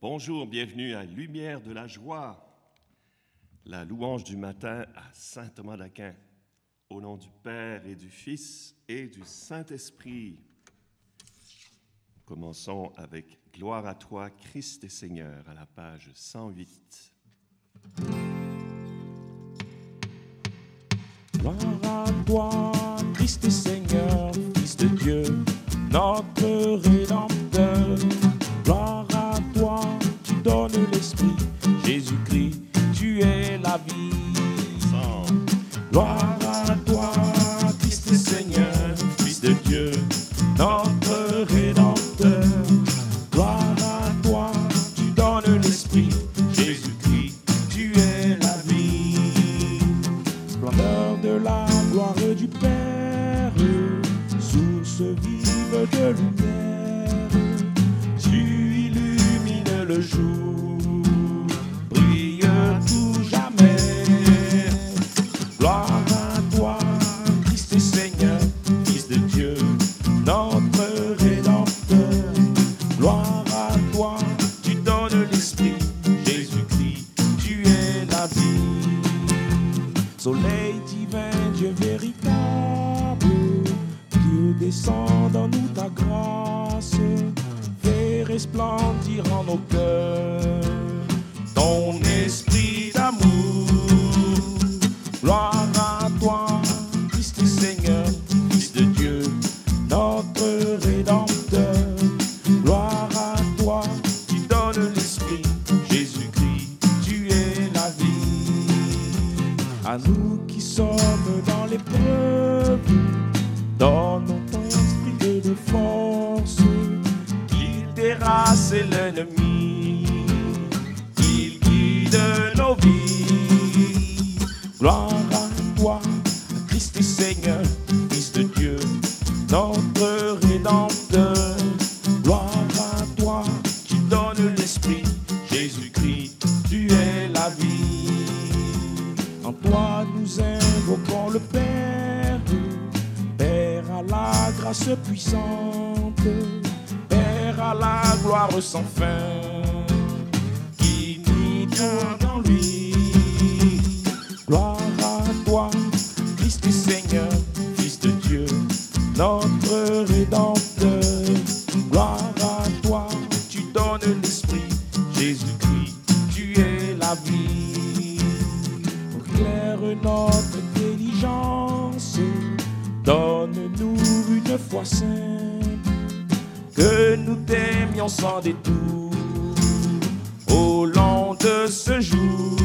Bonjour, bienvenue à Lumière de la joie, la louange du matin à Saint Thomas d'Aquin, au nom du Père et du Fils et du Saint-Esprit. Commençons avec Gloire à toi, Christ et Seigneur, à la page 108. Gloire à toi, Christ et Seigneur, Fils de Dieu, notre Rédempteur. Jésus-Christ, tu es la vie. Gloire À nous qui sommes dans l'épreuve, Nous invoquons le Père, Père à la grâce puissante, Père à la gloire sans fin, qui nie tout en lui. Que nous t'aimions sans détour au long de ce jour.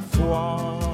Foi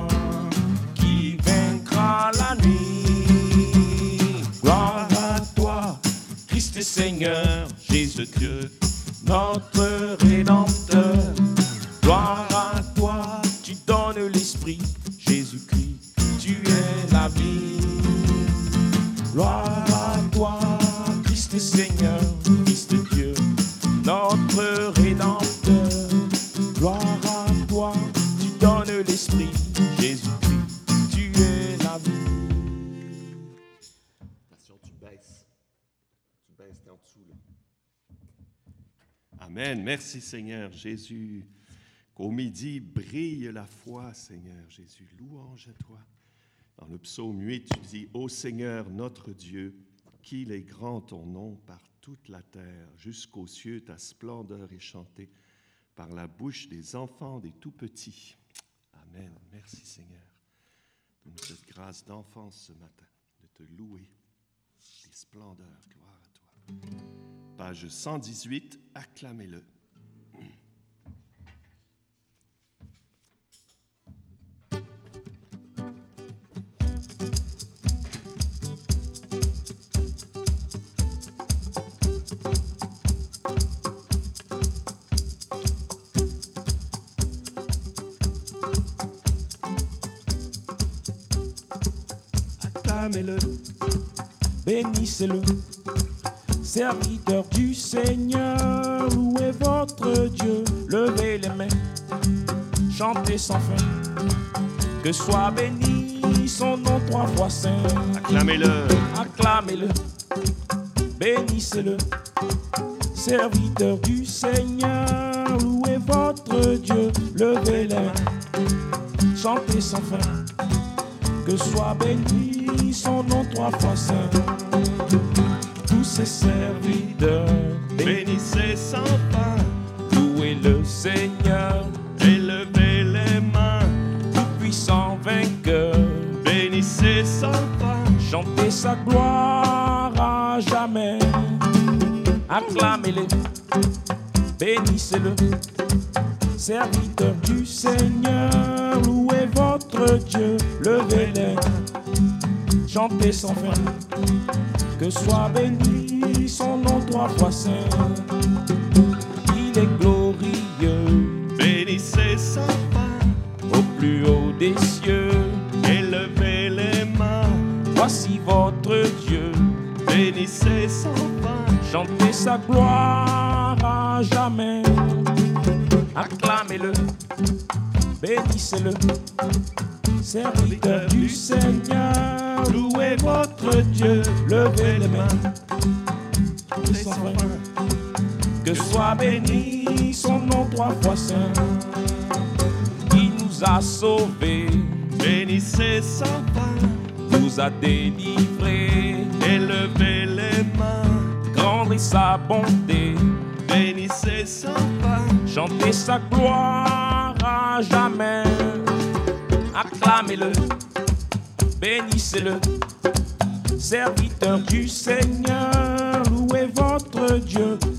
Baisses, t'es en dessous. Amen. Merci Seigneur Jésus. Qu'au midi brille la foi, Seigneur Jésus. Louange à toi. Dans le psaume 8, tu dis Ô Seigneur notre Dieu, qu'il est grand ton nom par toute la terre, jusqu'aux cieux, ta splendeur est chantée par la bouche des enfants des tout petits. Amen. Merci Seigneur. Donne-nous cette grâce d'enfance ce matin, de te louer des splendeurs. Page 118, acclamez-le. Acclamez-le, bénissez-le. Serviteur du Seigneur, louez votre Dieu, levez les mains, chantez sans fin. Que soit béni son nom trois fois saint. Acclamez-le. Acclamez-le, bénissez-le. Serviteur du Seigneur, louez votre Dieu, levez les mains, chantez sans fin. Que soit béni son nom trois fois saint. Ses serviteurs, Bénissez sans fin. louez le Seigneur, Élevez les mains. tout puissant vainqueur. Bénissez sans fin. Chantez sa gloire à jamais. Acclamez-le, bénissez-le. Serviteur du Seigneur, louez votre Dieu, levez-les. Chantez sans fin. Que soit béni son nom trois fois saint. Il est glorieux Bénissez sans fin. au plus haut des cieux. Élevez les mains. Voici votre Dieu. Bénissez sans fin. Chantez sa gloire à jamais. Acclamez-le, bénissez-le. Serviteur du Seigneur, louez votre Dieu, levez les mains. Chantez sans fin. Que soit béni son nom trois fois saint. Il nous a sauvés, Bénissez sans fin. nous a délivrés. Élevez les mains. Grande est sa bonté. Bénissez sans fin. Chantez sa gloire à jamais. Acclamez-le, bénissez-le. Serviteur du Seigneur,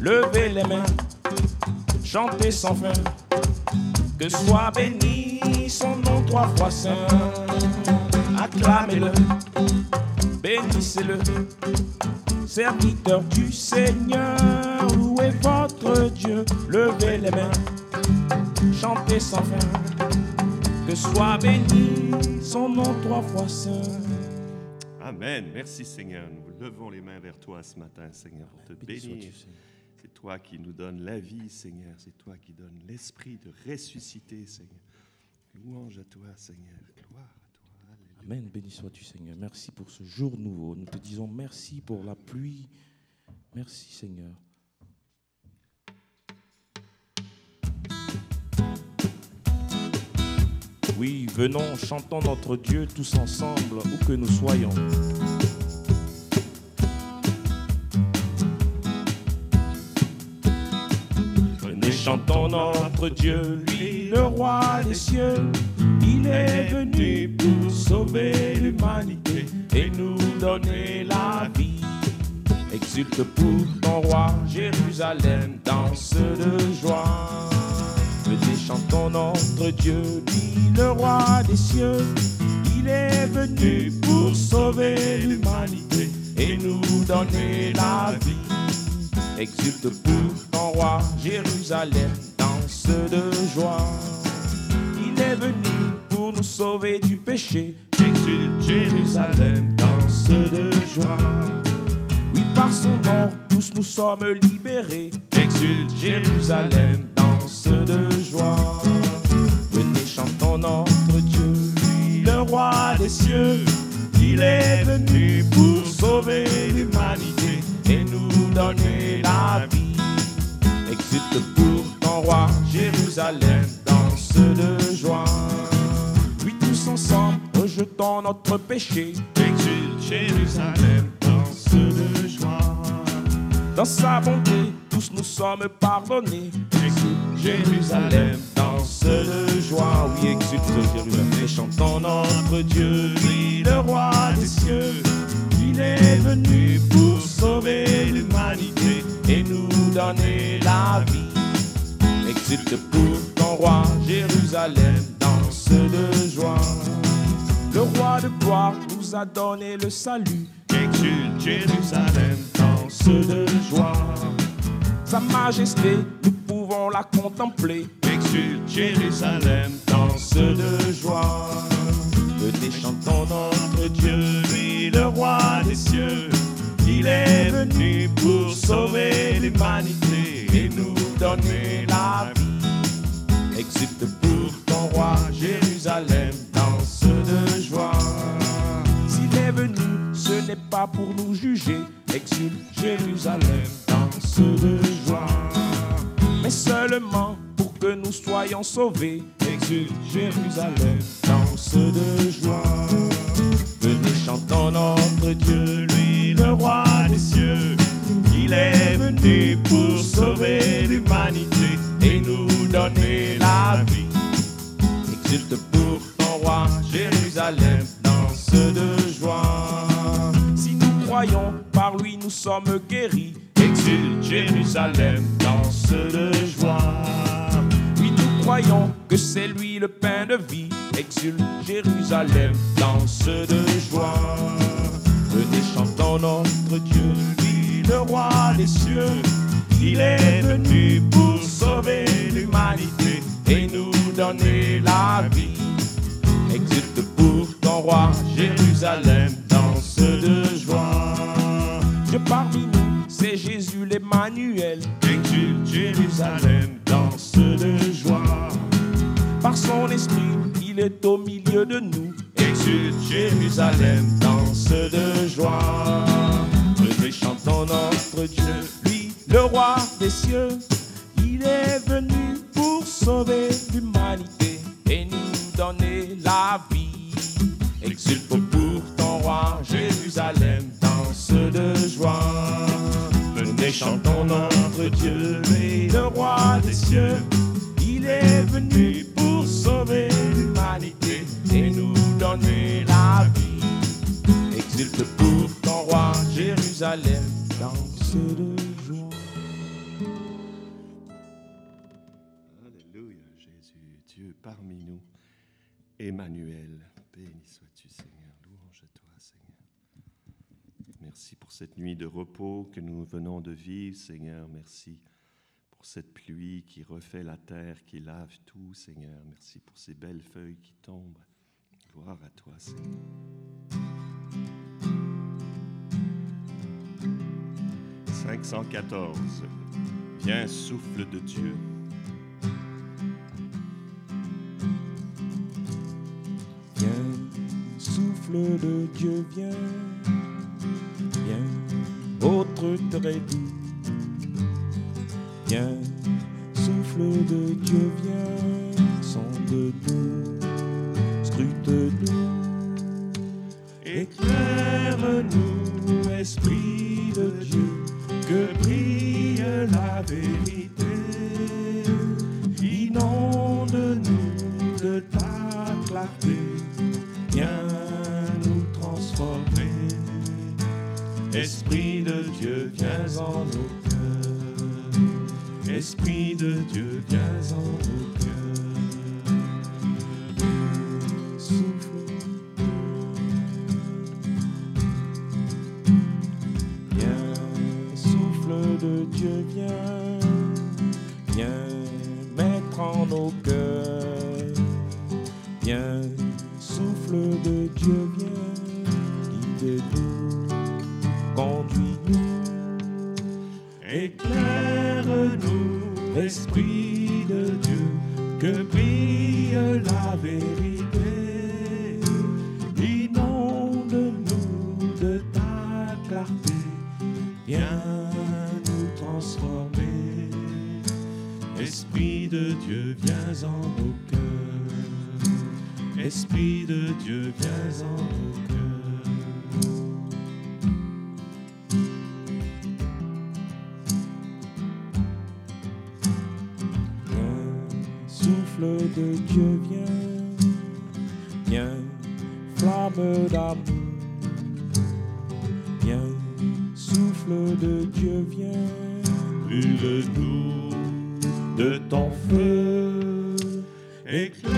Levez les mains, chantez sans fin. Que soit béni son nom trois fois saint. Acclamez-le, bénissez-le. Serviteur du Seigneur, louez votre Dieu, levez les mains, chantez sans fin. Que soit béni son nom trois fois saint. Amen. Merci Seigneur. Nous levons les mains vers toi ce matin, Seigneur, pour te Béni bénir. C'est toi qui nous donnes la vie, Seigneur. C'est toi qui donnes l'esprit de ressusciter, Seigneur. Louange à toi, Seigneur. Gloire à toi. Alléluia. Amen, béni sois-tu Seigneur. Merci pour ce jour nouveau. Nous te disons merci pour la pluie. Merci Seigneur. Oui, venons, chantons notre Dieu tous ensemble, où que nous soyons. Chantons notre Dieu, lui, le roi des cieux. Il est venu pour sauver l'humanité et nous donner la vie. Exulte pour ton roi, Jérusalem, danse de joie. Venez, chantons notre Dieu, lui, le roi des cieux. Il est venu pour sauver l'humanité et nous donner la vie. Exulte pour ton roi, Jérusalem, danse de joie. Il est venu pour nous sauver du péché. Exulte Jérusalem, danse de joie. Oui, par son nom, tous nous sommes libérés. exulte Jérusalem, danse de joie. Venez, chantons notre Dieu, le roi des cieux. Il est venu pour sauver l'humanité donner la vie. Exulte pour ton roi, Jérusalem, danse de joie. Oui, tous ensemble, rejetons notre péché. Exulte Jérusalem, danse de joie. Dans sa bonté, tous nous sommes pardonnés. Exulte Jérusalem, danse de joie, oui, exulte Jérusalem, et chantons notre Dieu, le roi des cieux. Il est venu pour sauver l'humanité et nous donner la vie. Exulte pour ton roi, Jérusalem, danse de joie. Le roi de gloire nous a donné le salut, Exulte Jérusalem, danse de joie. Sa majesté, nous pouvons la contempler. Exulte Jérusalem, danse de joie. Chantons pour sauver l'humanité et nous donner la vie. Exulte pour ton roi, Jérusalem, danse de joie. S'il est venu, ce n'est pas pour nous juger. Exulte Jérusalem, danse de joie. Mais seulement pour que nous soyons sauvés. Exulte Jérusalem, danse de joie. Venez chantons notre Dieu, pour sauver l'humanité et nous donner la vie. Exulte pour ton roi, Jérusalem, danse de joie. Si nous croyons, par lui nous sommes guéris. Exulte Jérusalem, danse de joie. Oui, nous croyons que c'est lui le pain de vie. Exulte Jérusalem, danse de joie. Venez chantons notre Dieu, le roi des cieux. Il est venu pour Exulte pour ton roi, Jérusalem, danse de joie. Venez chantons notre Dieu, lui le roi des cieux. Il est venu pour sauver l'humanité et nous donner la vie. Exulte pour ton roi, Jérusalem, danse de joie. Alléluia, Jésus, Dieu parmi nous, Emmanuel. Béni sois-tu, Seigneur. Louange à toi, Seigneur. Merci pour cette nuit de repos que nous venons de vivre, Seigneur. Merci pour cette pluie qui refait la terre, qui lave tout, Seigneur. Merci pour ces belles feuilles qui tombent. Gloire à toi, Seigneur. « 514. Viens, souffle de Dieu. Viens, souffle de Dieu, viens, viens, autre très doux. Viens, souffle de Dieu, viens, sonde-nous, scrute-nous, Éclaire-nous, Esprit viens, viens mettre en nos cœurs. Esprit de Dieu, viens en nos cœurs. Esprit de Dieu, viens en nos. Éclaire-nous,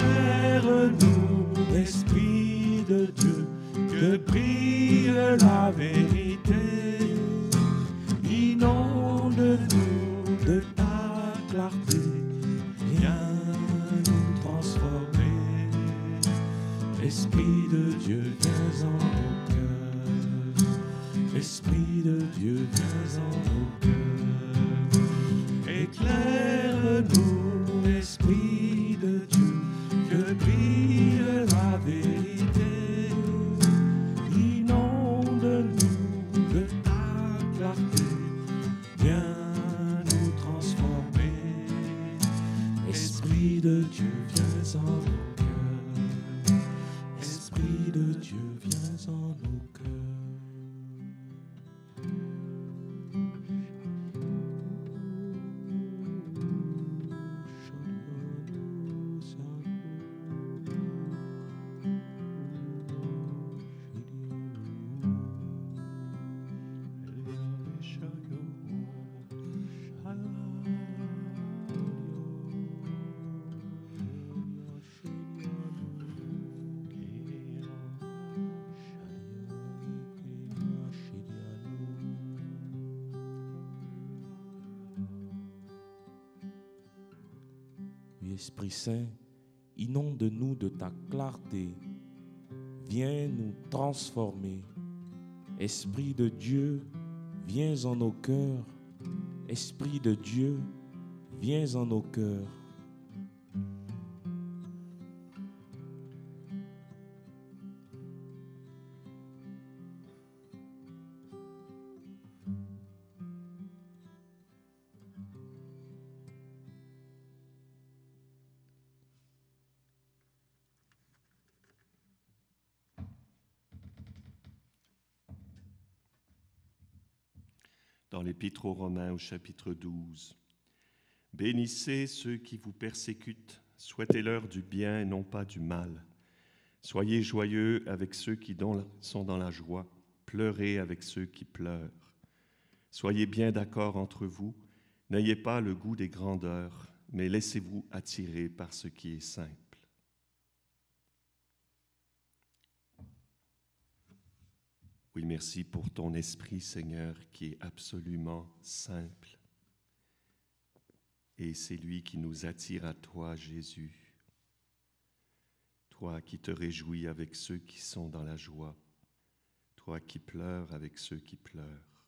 Esprit Saint, inonde-nous de ta clarté. Viens nous transformer. Esprit de Dieu, viens en nos cœurs. Esprit de Dieu, viens en nos cœurs. Dans l'Épître aux Romains au chapitre 12. Bénissez ceux qui vous persécutent, souhaitez-leur du bien et non pas du mal. Soyez joyeux avec ceux qui sont dans la joie, pleurez avec ceux qui pleurent. Soyez bien d'accord entre vous, n'ayez pas le goût des grandeurs, mais laissez-vous attirer par ce qui est simple. Oui, merci pour ton esprit, Seigneur, qui est absolument simple. Et c'est lui qui nous attire à toi, Jésus. Toi qui te réjouis avec ceux qui sont dans la joie. Toi qui pleures avec ceux qui pleurent.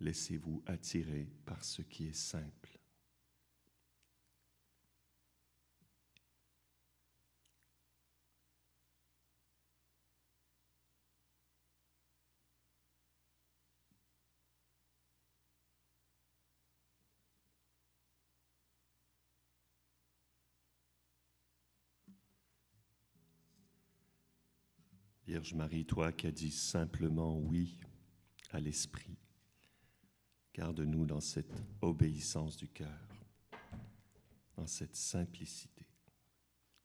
Laissez-vous attirer par ce qui est simple. Vierge Marie, toi qui as dit simplement oui à l'Esprit, garde-nous dans cette obéissance du cœur, dans cette simplicité.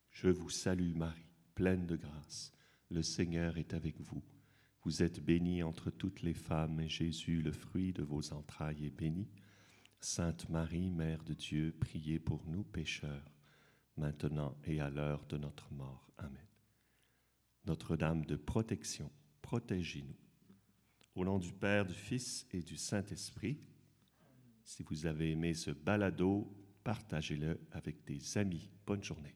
Je vous salue Marie, pleine de grâce. Le Seigneur est avec vous. Vous êtes bénie entre toutes les femmes, et Jésus, le fruit de vos entrailles, est béni. Sainte Marie, Mère de Dieu, priez pour nous pécheurs, maintenant et à l'heure de notre mort. Amen. Notre-Dame de protection, protégez-nous. Au nom du Père, du Fils et du Saint-Esprit, si vous avez aimé ce balado, partagez-le avec des amis. Bonne journée.